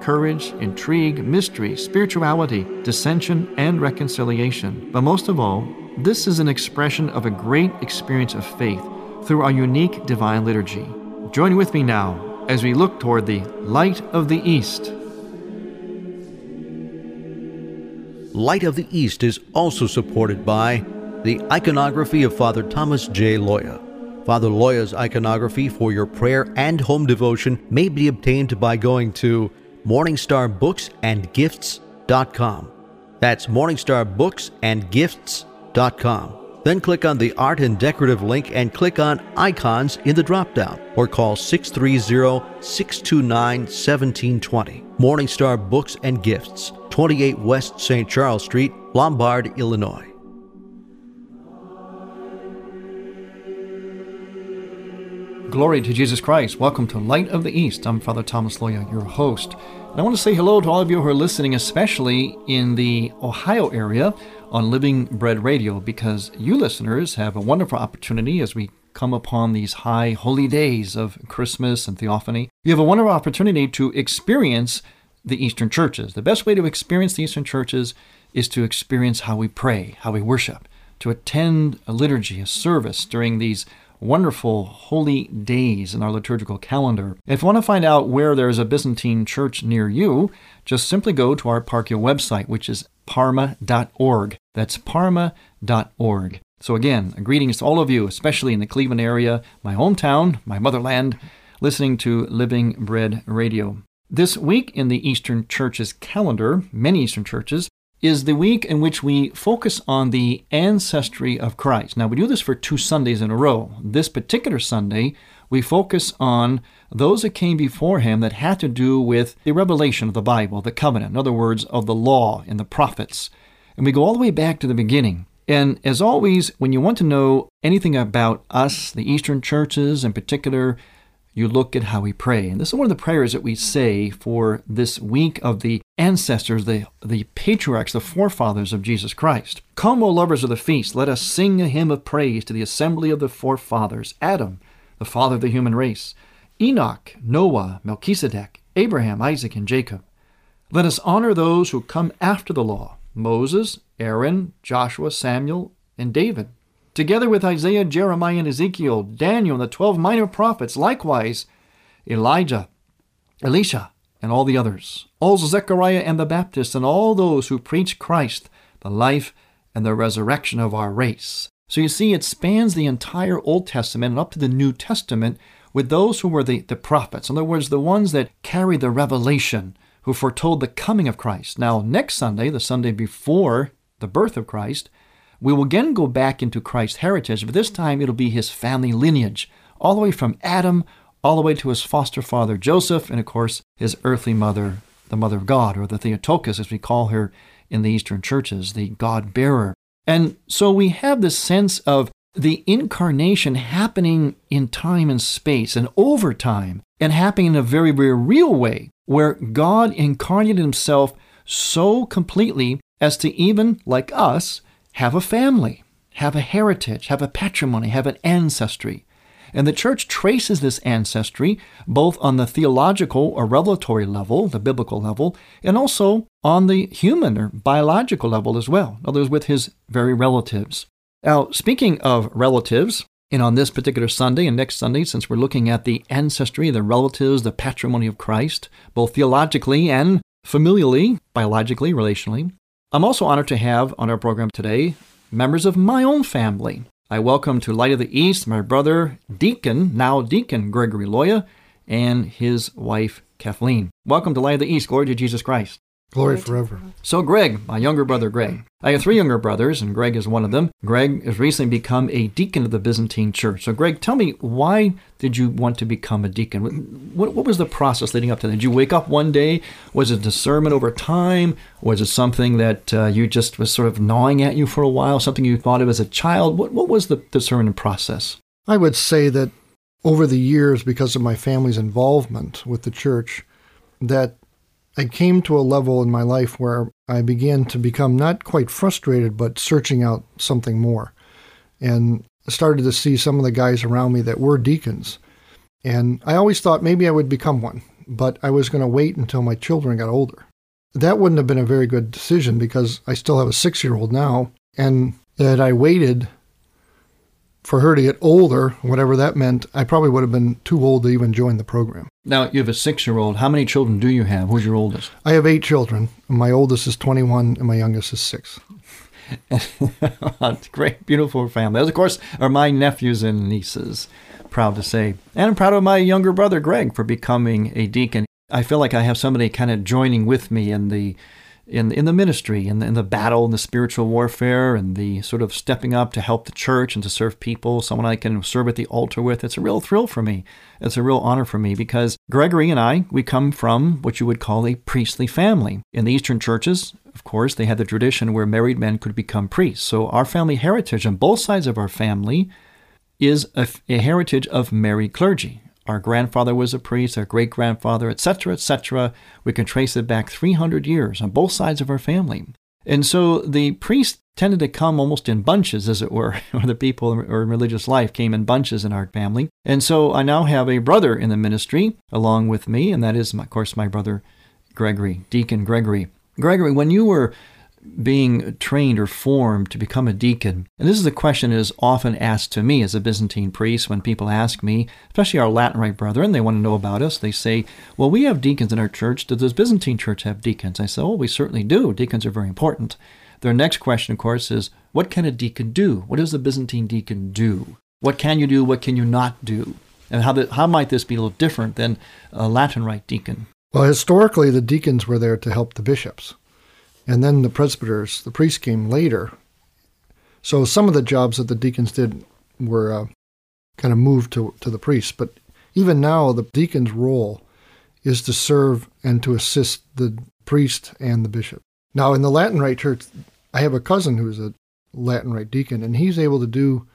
courage, intrigue, mystery, spirituality, dissension, and reconciliation. But most of all, this is an expression of a great experience of faith through our unique divine liturgy. Join with me now as we look toward the light of the East. Light of the East is also supported by the iconography of Father Thomas J. Loya. Father Loya's iconography for your prayer and home devotion may be obtained by going to morningstarbooksandgifts.com. That's morningstarbooksandgifts.com. Then click on the Art and Decorative link and click on Icons in the drop-down or call 630-629-1720. Morningstar Books and Gifts, 28 West St. Charles Street, Lombard, Illinois. Glory to Jesus Christ. Welcome to Light of the East. I'm Father Thomas Loya, your host. And I want to say hello to all of you who are listening, especially in the Ohio area on Living Bread Radio, because you listeners have a wonderful opportunity as we come upon these high holy days of Christmas and Theophany. You have a wonderful opportunity to experience the Eastern churches. The best way to experience the Eastern churches is to experience how we pray, how we worship, to attend a liturgy, a service during these wonderful holy days in our liturgical calendar. If you want to find out where there's a Byzantine church near you, just simply go to our parochial website, which is parma.org. That's parma.org. So, again, greetings to all of you, especially in the Cleveland area, my hometown, my motherland, listening to Living Bread Radio. This week in the Eastern Church's calendar, many Eastern churches, is the week in which we focus on the ancestry of Christ. Now, we do this for two Sundays in a row. This particular Sunday, we focus on those that came before him that had to do with the revelation of the Bible, the covenant, in other words, of the law and the prophets. And we go all the way back to the beginning. And as always, when you want to know anything about us, the Eastern churches in particular, you look at how we pray. And this is one of the prayers that we say for this week of the ancestors, the, the patriarchs, the forefathers of Jesus Christ. Come, O lovers of the feast, let us sing a hymn of praise to the assembly of the forefathers Adam, the father of the human race, Enoch, Noah, Melchizedek, Abraham, Isaac, and Jacob. Let us honor those who come after the law Moses, Aaron, Joshua, Samuel, and David together with Isaiah, Jeremiah, and Ezekiel, Daniel, and the twelve minor prophets, likewise Elijah, Elisha, and all the others, also Zechariah and the Baptist, and all those who preach Christ, the life and the resurrection of our race. So you see, it spans the entire Old Testament and up to the New Testament with those who were the, the prophets. In other words, the ones that carried the revelation, who foretold the coming of Christ. Now, next Sunday, the Sunday before the birth of Christ, we will again go back into Christ's heritage, but this time it'll be his family lineage, all the way from Adam all the way to his foster father Joseph, and of course his earthly mother, the Mother of God, or the Theotokos, as we call her in the Eastern churches, the God bearer. And so we have this sense of the incarnation happening in time and space and over time, and happening in a very, very real way, where God incarnated himself so completely as to even, like us, have a family, have a heritage, have a patrimony, have an ancestry. And the church traces this ancestry both on the theological or revelatory level, the biblical level, and also on the human or biological level as well, in other words, with his very relatives. Now, speaking of relatives, and on this particular Sunday and next Sunday, since we're looking at the ancestry, the relatives, the patrimony of Christ, both theologically and familially, biologically, relationally, I'm also honored to have on our program today members of my own family. I welcome to Light of the East my brother, Deacon, now Deacon Gregory Loya, and his wife, Kathleen. Welcome to Light of the East. Glory to Jesus Christ. Glory forever. So, Greg, my younger brother Greg, I have three younger brothers, and Greg is one of them. Greg has recently become a deacon of the Byzantine Church. So, Greg, tell me, why did you want to become a deacon? What, what was the process leading up to that? Did you wake up one day? Was it discernment over time? Was it something that uh, you just was sort of gnawing at you for a while? Something you thought of as a child? What, what was the discernment process? I would say that over the years, because of my family's involvement with the church, that I came to a level in my life where I began to become not quite frustrated, but searching out something more. And started to see some of the guys around me that were deacons. And I always thought maybe I would become one, but I was going to wait until my children got older. That wouldn't have been a very good decision because I still have a six year old now. And that I waited for her to get older, whatever that meant, I probably would have been too old to even join the program. Now, you have a six year old. How many children do you have? Who's your oldest? I have eight children. My oldest is 21 and my youngest is six. Great, beautiful family. Those, of course, are my nephews and nieces. Proud to say. And I'm proud of my younger brother, Greg, for becoming a deacon. I feel like I have somebody kind of joining with me in the in in the ministry, in the, in the battle, in the spiritual warfare, and the sort of stepping up to help the church and to serve people. Someone I can serve at the altar with. It's a real thrill for me. It's a real honor for me because Gregory and I we come from what you would call a priestly family. In the Eastern churches, of course, they had the tradition where married men could become priests. So our family heritage on both sides of our family is a, a heritage of married clergy. Our grandfather was a priest, our great grandfather, etc., etc. We can trace it back 300 years on both sides of our family. And so the priests tended to come almost in bunches, as it were, or the people or religious life came in bunches in our family. And so I now have a brother in the ministry along with me, and that is, of course, my brother Gregory, Deacon Gregory. Gregory, when you were being trained or formed to become a deacon? And this is a question that is often asked to me as a Byzantine priest when people ask me, especially our Latin Rite brethren, they want to know about us. They say, Well, we have deacons in our church. Does this Byzantine church have deacons? I say, Oh, we certainly do. Deacons are very important. Their next question, of course, is, What can a deacon do? What does a Byzantine deacon do? What can you do? What can you not do? And how, the, how might this be a little different than a Latin Rite deacon? Well, historically, the deacons were there to help the bishops. And then the presbyters, the priests came later. So some of the jobs that the deacons did were uh, kind of moved to, to the priests. But even now, the deacon's role is to serve and to assist the priest and the bishop. Now, in the Latin Rite Church, I have a cousin who's a Latin Rite deacon, and he's able to do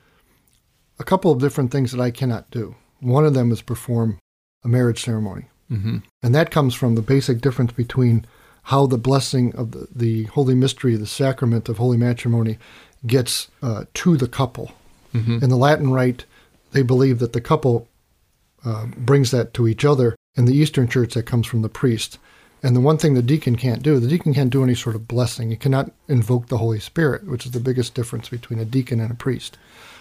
a couple of different things that I cannot do. One of them is perform a marriage ceremony. Mm-hmm. And that comes from the basic difference between how the blessing of the, the holy mystery, the sacrament of holy matrimony, gets uh, to the couple. Mm-hmm. In the Latin Rite, they believe that the couple uh, brings that to each other. In the Eastern Church, that comes from the priest. And the one thing the deacon can't do, the deacon can't do any sort of blessing. He cannot invoke the Holy Spirit, which is the biggest difference between a deacon and a priest.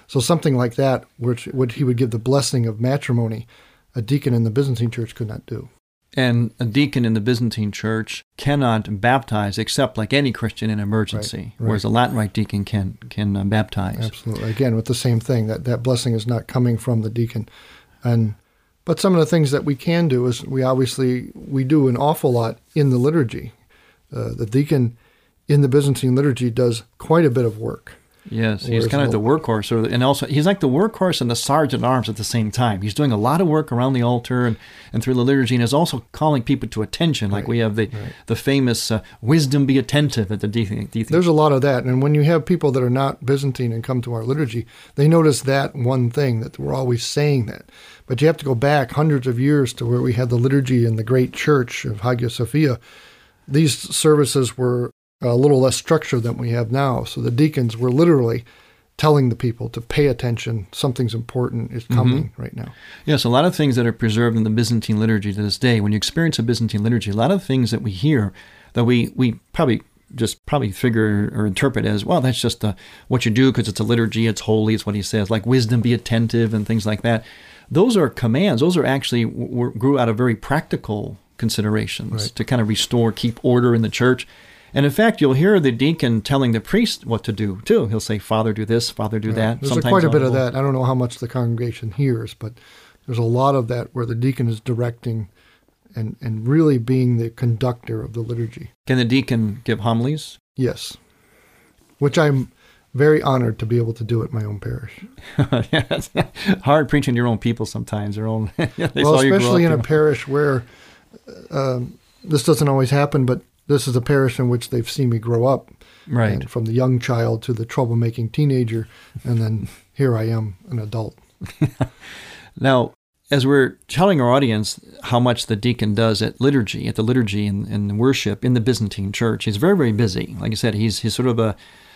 So something like that, which, which he would give the blessing of matrimony, a deacon in the Byzantine Church could not do. And a deacon in the Byzantine church cannot baptize except like any Christian in emergency, right, right. whereas a Latin Rite deacon can can uh, baptize. Absolutely. Again, with the same thing that that blessing is not coming from the deacon, and but some of the things that we can do is we obviously we do an awful lot in the liturgy. Uh, the deacon in the Byzantine liturgy does quite a bit of work. Yes, he's kind of the workhorse, or, and also he's like the workhorse and the sergeant arms at the same time. He's doing a lot of work around the altar and, and through the liturgy, and is also calling people to attention. Like right, we have the right. the famous uh, "Wisdom be attentive" at the deacon. There's a lot of that, and when you have people that are not Byzantine and come to our liturgy, they notice that one thing that we're always saying that. But you have to go back hundreds of years to where we had the liturgy in the great church of Hagia Sophia. These services were a little less structure than we have now. So the deacons were literally telling the people to pay attention. Something's important is mm-hmm. coming mm-hmm. right now. Yes, a lot of things that are preserved in the Byzantine liturgy to this day. When you experience a Byzantine liturgy, a lot of things that we hear that we, we probably just probably figure or interpret as well that's just the, what you do because it's a liturgy it's holy it's what he says like wisdom be attentive and things like that those are commands those are actually were, grew out of very practical considerations right. to kind of restore keep order in the church and in fact, you'll hear the deacon telling the priest what to do too. He'll say, "Father, do this. Father, do right. that." There's quite a bit of that. I don't know how much the congregation hears, but there's a lot of that where the deacon is directing and, and really being the conductor of the liturgy. Can the deacon give homilies? Yes, which I'm very honored to be able to do at my own parish. yeah, it's hard preaching to your own people sometimes. Their own. well, especially in a parish where um, this doesn't always happen, but this is a parish in which they've seen me grow up. Right. From the young child to the troublemaking teenager, and then here I am, an adult. now, as we're telling our audience how much the deacon does at liturgy, at the liturgy and, and worship in the Byzantine church, he's very, very busy. Like I said, he's he's sort of a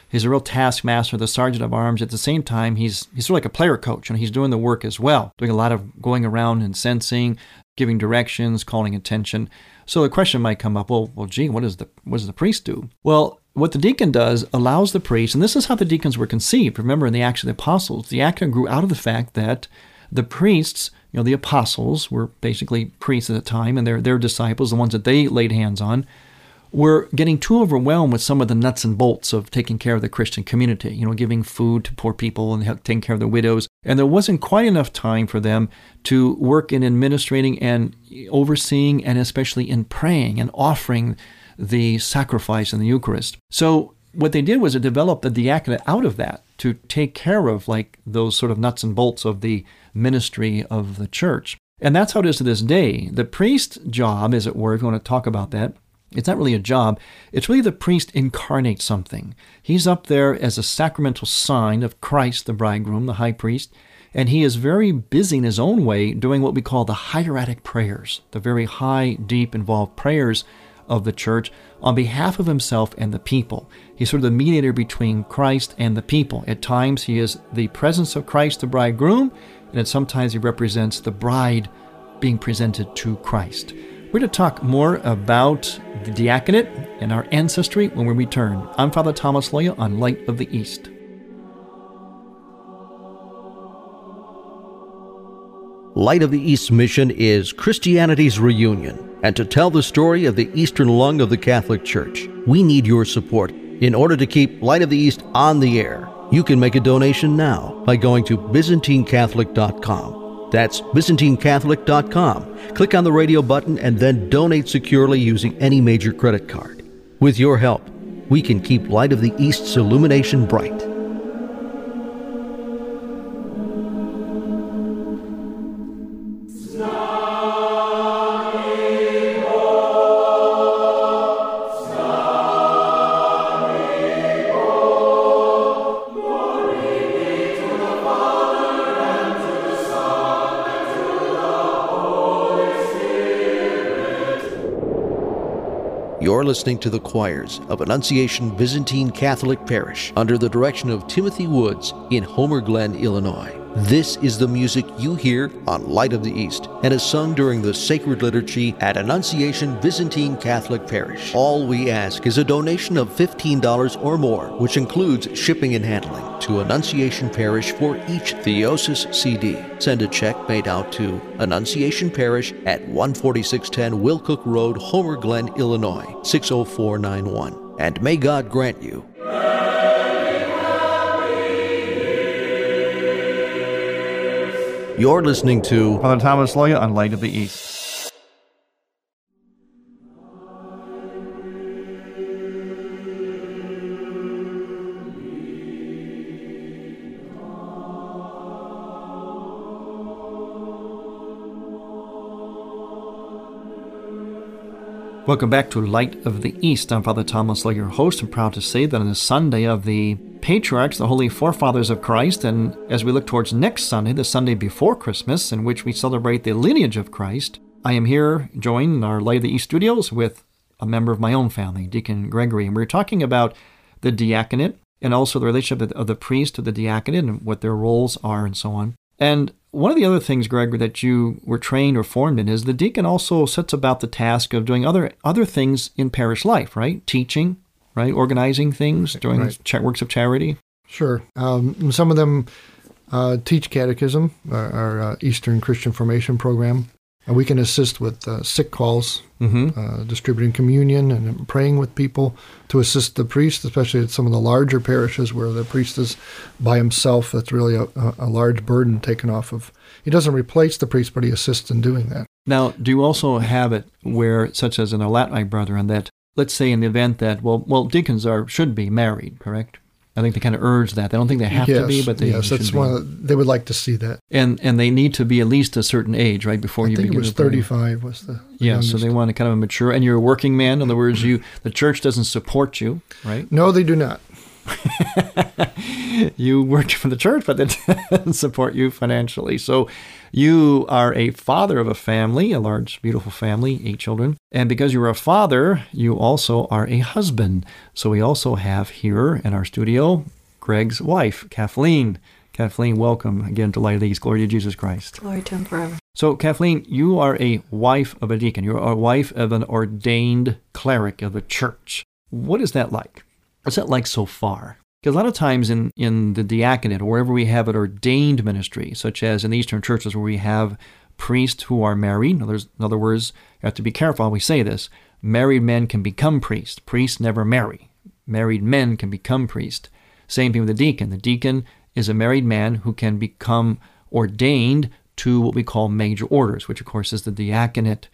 he's a real taskmaster, the sergeant of arms. At the same time, he's he's sort of like a player coach, and he's doing the work as well, doing a lot of going around and censing, giving directions, calling attention. So the question might come up, well, well, gee, what does the what does the priest do? Well, what the deacon does allows the priest, and this is how the deacons were conceived. Remember, in the Acts of the Apostles, the act grew out of the fact that the priests, you know, the apostles were basically priests at the time, and their their disciples, the ones that they laid hands on, were getting too overwhelmed with some of the nuts and bolts of taking care of the Christian community, you know, giving food to poor people and taking care of the widows. And there wasn't quite enough time for them to work in administrating and overseeing, and especially in praying and offering the sacrifice in the Eucharist. So what they did was to developed the diaconate out of that to take care of like those sort of nuts and bolts of the ministry of the church. And that's how it is to this day. The priest's job, as it were, if you want to talk about that, it's not really a job. It's really the priest incarnates something. He's up there as a sacramental sign of Christ, the bridegroom, the high priest, and he is very busy in his own way doing what we call the hieratic prayers, the very high, deep, involved prayers of the church on behalf of himself and the people. He's sort of the mediator between Christ and the people. At times, he is the presence of Christ, the bridegroom, and at sometimes he represents the bride being presented to Christ. We're to talk more about the diaconate and our ancestry when we return. I'm Father Thomas Loya on Light of the East. Light of the East mission is Christianity's reunion. And to tell the story of the Eastern lung of the Catholic Church, we need your support in order to keep Light of the East on the air. You can make a donation now by going to ByzantineCatholic.com that's ByzantineCatholic.com. Click on the radio button and then donate securely using any major credit card. With your help, we can keep Light of the East's illumination bright. Listening to the choirs of Annunciation Byzantine Catholic Parish under the direction of Timothy Woods in Homer Glen, Illinois. This is the music you hear on Light of the East and is sung during the sacred liturgy at Annunciation Byzantine Catholic Parish. All we ask is a donation of $15 or more, which includes shipping and handling, to Annunciation Parish for each Theosis CD. Send a check made out to Annunciation Parish at 14610 Will Cook Road, Homer Glen, Illinois, 60491. And may God grant you You're listening to Father Thomas Loya on Light of the East. Welcome back to Light of the East. I'm Father Thomas Loya, your host. I'm proud to say that on the Sunday of the patriarchs, the holy forefathers of Christ, and as we look towards next Sunday, the Sunday before Christmas, in which we celebrate the lineage of Christ, I am here joined in our Light of the East studios with a member of my own family, Deacon Gregory, and we're talking about the diaconate and also the relationship of the priest to the diaconate and what their roles are and so on. And one of the other things, Gregory, that you were trained or formed in is the deacon also sets about the task of doing other other things in parish life, right? Teaching, right? Organizing things, doing right. works of charity. Sure. Um, some of them uh, teach catechism, our, our uh, Eastern Christian Formation program. And we can assist with uh, sick calls, mm-hmm. Uh, distributing communion, and praying with people to assist the priest, especially at some of the larger parishes where the priest is by himself. That's really a, a large burden taken off of he doesn't replace the priest, but he assists in doing that. Now, do you also have it where, such as in a Latin Rite brethren, that let's say in the event that well, well, deacons are should be married, correct? I think they kind of urge that. They don't think they have yes, to be, but they yes, that's be. one. The, they would like to see that. and and they need to be at least a certain age, right, before I you think it begin was to pray. thirty-five. Was the, the Yeah, so they want to kind of mature, and you're a working man. In other words, you the church doesn't support you, right? No, they do not. you work for the church, but that doesn't support you financially. So you are a father of a family, a large, beautiful family, eight children. And because you're a father, you also are a husband. So we also have here in our studio Greg's wife, Kathleen. Kathleen, welcome again to Light of the East. Glory to Jesus Christ. Glory to him forever. So, Kathleen, you are a wife of a deacon. You're a wife of an ordained cleric of a church. What is that like? What's that like so far? Because a lot of times in, in the diaconate or wherever we have an ordained ministry, such as in the Eastern churches where we have priests who are married, in other, in other words, you have to be careful how we say this. Married men can become priests. Priests never marry. Married men can become priests. Same thing with the deacon. The deacon is a married man who can become ordained to what we call major orders, which of course is the diaconate.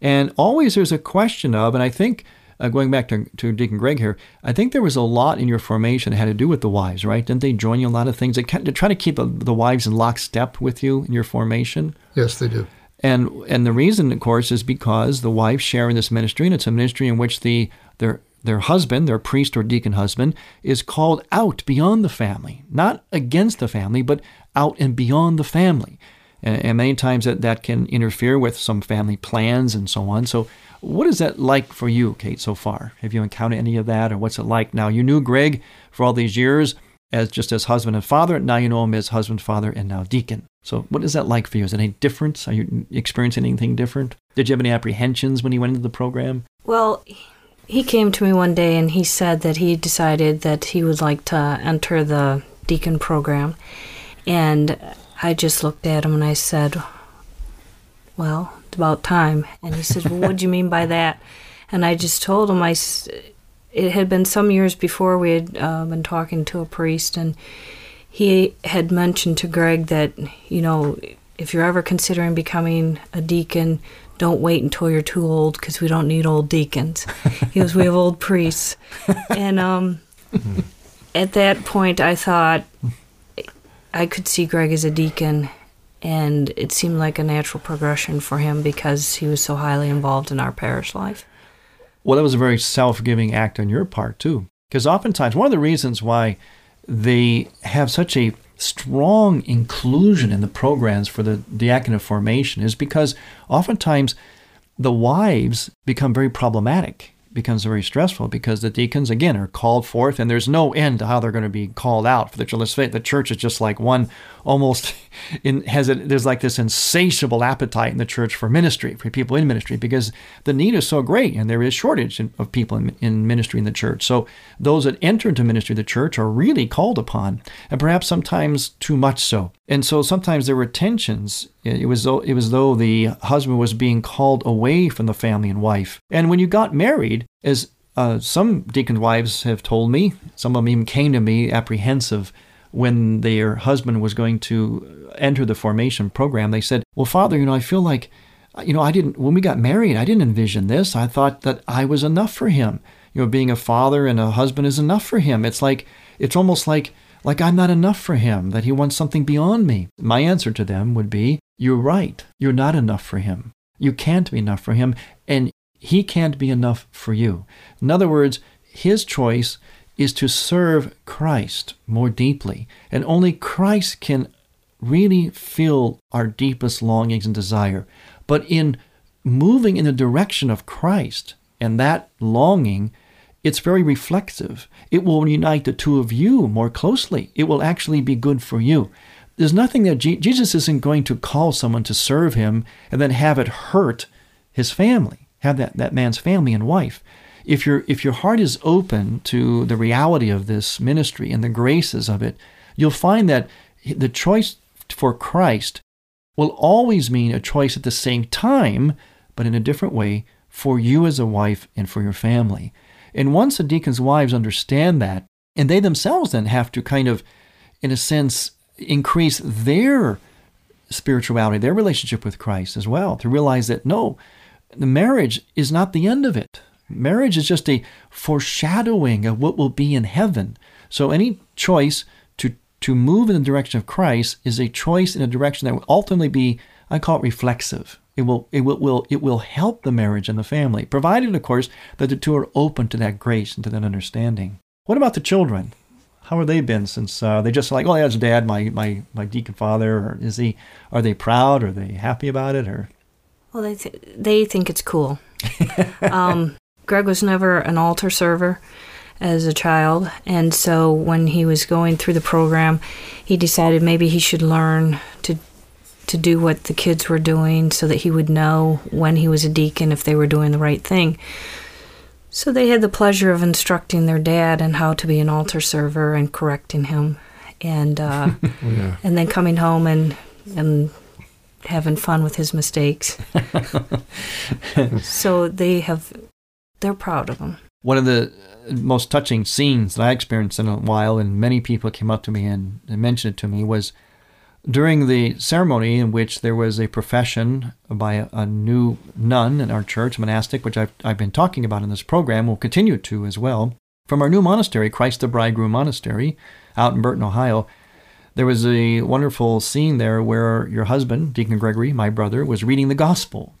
And always there's a question of, and I think uh, going back to, to Deacon Greg here, I think there was a lot in your formation that had to do with the wives, right? Didn't they join you a lot of things? They of try to keep the, the wives in lockstep with you in your formation. Yes, they do. And and the reason, of course, is because the wives share in this ministry, and it's a ministry in which the their their husband, their priest or deacon husband, is called out beyond the family, not against the family, but out and beyond the family. And, many times that, that can interfere with some family plans and so on. So, what is that like for you, Kate, so far? Have you encountered any of that, or what's it like now? You knew Greg for all these years as just as husband and father. And now you know him as husband, father, and now deacon. So, what is that like for you? Is it any different? Are you experiencing anything different? Did you have any apprehensions when he went into the program? Well, he came to me one day and he said that he decided that he would like to enter the deacon program. And I just looked at him and I said, Well, it's about time. And he said, Well, what do you mean by that? And I just told him, I, it had been some years before we had uh, been talking to a priest, and he had mentioned to Greg that, you know, if you're ever considering becoming a deacon, don't wait until you're too old because we don't need old deacons. he goes, we have old priests. And um, at that point, I thought I could see Greg as a deacon, and it seemed like a natural progression for him because he was so highly involved in our parish life. Well, that was a very self giving act on your part, too. Because oftentimes, one of the reasons why they have such a strong inclusion in the programs for the diaconate formation is because oftentimes the wives become very problematic becomes very stressful because the deacons again are called forth and there's no end to how they're going to be called out for the church. The church is just like one almost in has it there's like this insatiable appetite in the church for ministry for people in ministry because the need is so great and there is shortage of people in, in ministry in the church. So those that enter into ministry of the church are really called upon and perhaps sometimes too much so. And so sometimes there were tensions. It was though it was though the husband was being called away from the family and wife. And when you got married, as uh, some deacon wives have told me, some of them even came to me apprehensive when their husband was going to enter the formation program. They said, "Well, Father, you know, I feel like, you know, I didn't when we got married, I didn't envision this. I thought that I was enough for him. You know, being a father and a husband is enough for him. It's like it's almost like." Like I'm not enough for him, that he wants something beyond me. My answer to them would be, You're right. You're not enough for him. You can't be enough for him, and he can't be enough for you. In other words, his choice is to serve Christ more deeply, and only Christ can really fill our deepest longings and desire. But in moving in the direction of Christ and that longing, it's very reflexive. It will unite the two of you more closely. It will actually be good for you. There's nothing that Je- Jesus isn't going to call someone to serve him and then have it hurt his family, have that, that man's family and wife. If your if your heart is open to the reality of this ministry and the graces of it, you'll find that the choice for Christ will always mean a choice at the same time, but in a different way for you as a wife and for your family. And once the deacons' wives understand that, and they themselves then have to kind of, in a sense, increase their spirituality, their relationship with Christ as well, to realize that no, the marriage is not the end of it. Marriage is just a foreshadowing of what will be in heaven. So any choice to to move in the direction of Christ is a choice in a direction that will ultimately be, I call it reflexive. It will, it will, will, it will help the marriage and the family, provided, of course, that the two are open to that grace and to that understanding. What about the children? How have they been since uh, they just like, oh, it's dad, my, my, my deacon father, or is he? Are they proud? Are they happy about it? Or well, they th- they think it's cool. um, Greg was never an altar server as a child, and so when he was going through the program, he decided maybe he should learn to to do what the kids were doing so that he would know when he was a deacon if they were doing the right thing. So they had the pleasure of instructing their dad on how to be an altar server and correcting him, and uh, yeah. and then coming home and and having fun with his mistakes. so they have, they're proud of him. One of the most touching scenes that I experienced in a while, and many people came up to me and, and mentioned it to me, was during the ceremony in which there was a profession by a, a, new nun in our church, monastic, which I've, I've been talking about in this program, will continue to as well, from our new monastery, Christ the Bridegroom Monastery, out in Burton, Ohio there was a wonderful scene there where your husband, Deacon Gregory, my brother, was reading the gospel.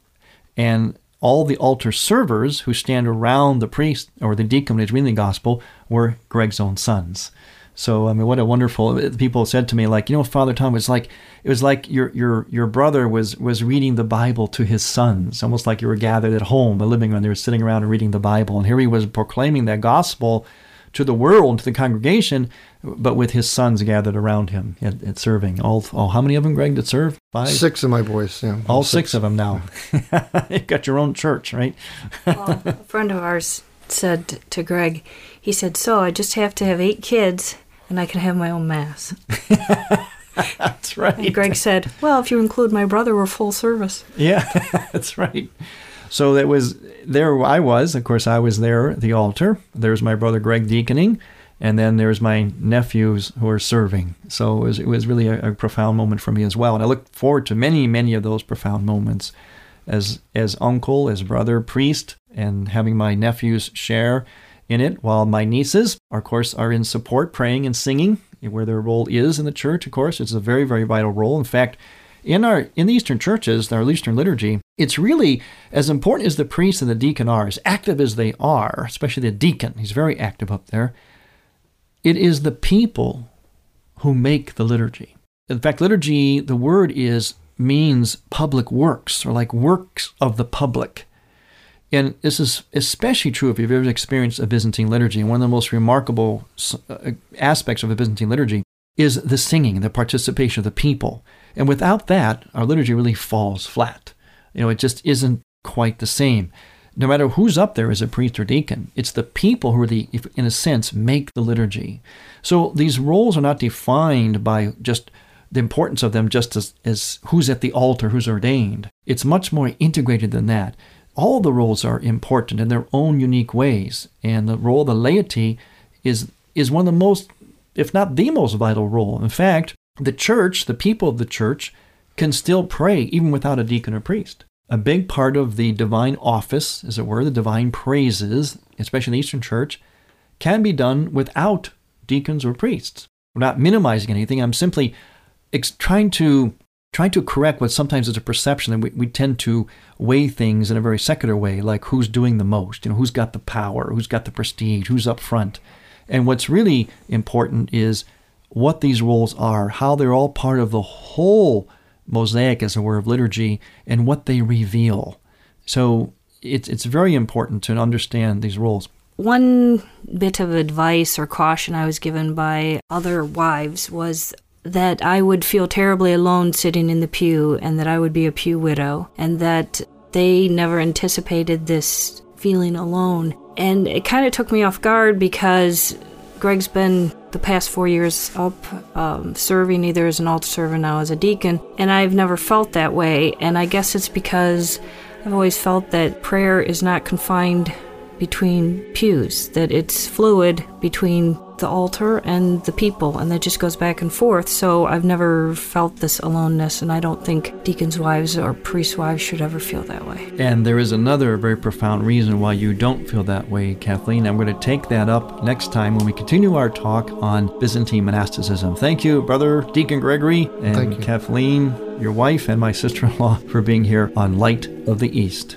And all the altar servers who stand around the priest or the deacon when he's reading the gospel were Greg's own sons. So I mean, what a wonderful! Uh, people said to me, like, you know, Father Tom was like, it was like your your your brother was was reading the Bible to his sons, almost like you were gathered at home, the living room. They were sitting around and reading the Bible, and here he was proclaiming that gospel to the world, to the congregation, but with his sons gathered around him at, at serving. All, oh, how many of them, Greg, did serve? Five? Six of my boys, yeah. All six. six of them now. You've got your own church, right? well, a friend of ours said to Greg, he said, So I just have to have eight kids and I can have my own mass. that's right. And Greg said, Well, if you include my brother, we're full service. Yeah, that's right. So that was there. I was, of course, I was there at the altar. There's my brother Greg deaconing, and then there's my nephews who are serving. So it was, it was really a, a, profound moment for me as well. And I look forward to many, many of those profound moments as as uncle, as brother, priest, and having my nephews share in it, while my nieces, of course, are in support, praying and singing, where their role is in the church. Of course, it's a very, very vital role. In fact, in our in the Eastern churches, our Eastern liturgy, it's really as important as the priest and the deacon are, as active as they are, especially the deacon. He's very active up there. It is the people who make the liturgy. In fact, liturgy, the word is means public works or like works of the public. And this is especially true if you've ever experienced a Byzantine liturgy. One of the most remarkable uh, aspects of a Byzantine liturgy is the singing, the participation of the people. And without that, our liturgy really falls flat. You know, it just isn't quite the same. No matter who's up there as a priest or deacon, it's the people who are the, in a sense, make the liturgy. So these roles are not defined by just the importance of them just as, as who's at the altar, who's ordained. It's much more integrated than that. All the roles are important in their own unique ways, and the role of the laity is is one of the most, if not the most vital role. In fact, the church, the people of the church, can still pray even without a deacon or priest. A big part of the divine office, as it were, the divine praises, especially in the Eastern Church, can be done without deacons or priests. I'm not minimizing anything. I'm simply ex- trying to trying to correct what sometimes is a perception that we, we tend to weigh things in a very secular way, like who's doing the most, you know, who's got the power, who's got the prestige, who's up front. And what's really important is what these roles are, how they're all part of the whole mosaic, as it were, of liturgy, and what they reveal. So it's, it's very important to understand these roles. One bit of advice or caution I was given by other wives was that I would feel terribly alone sitting in the pew and that I would be a pew widow and that they never anticipated this feeling alone. And it kind of took me off guard because Greg's been the past four years up um, serving either as an altar server now as a deacon, and I've never felt that way. And I guess it's because I've always felt that prayer is not confined between pews, that it's fluid between the altar and the people, and that just goes back and forth. So I've never felt this aloneness, and I don't think deacons' wives or priests' wives should ever feel that way. And there is another very profound reason why you don't feel that way, Kathleen. I'm going to take that up next time when we continue our talk on Byzantine monasticism. Thank you, Brother Deacon Gregory and Kathleen, your wife, and my sister in law, for being here on Light of the East.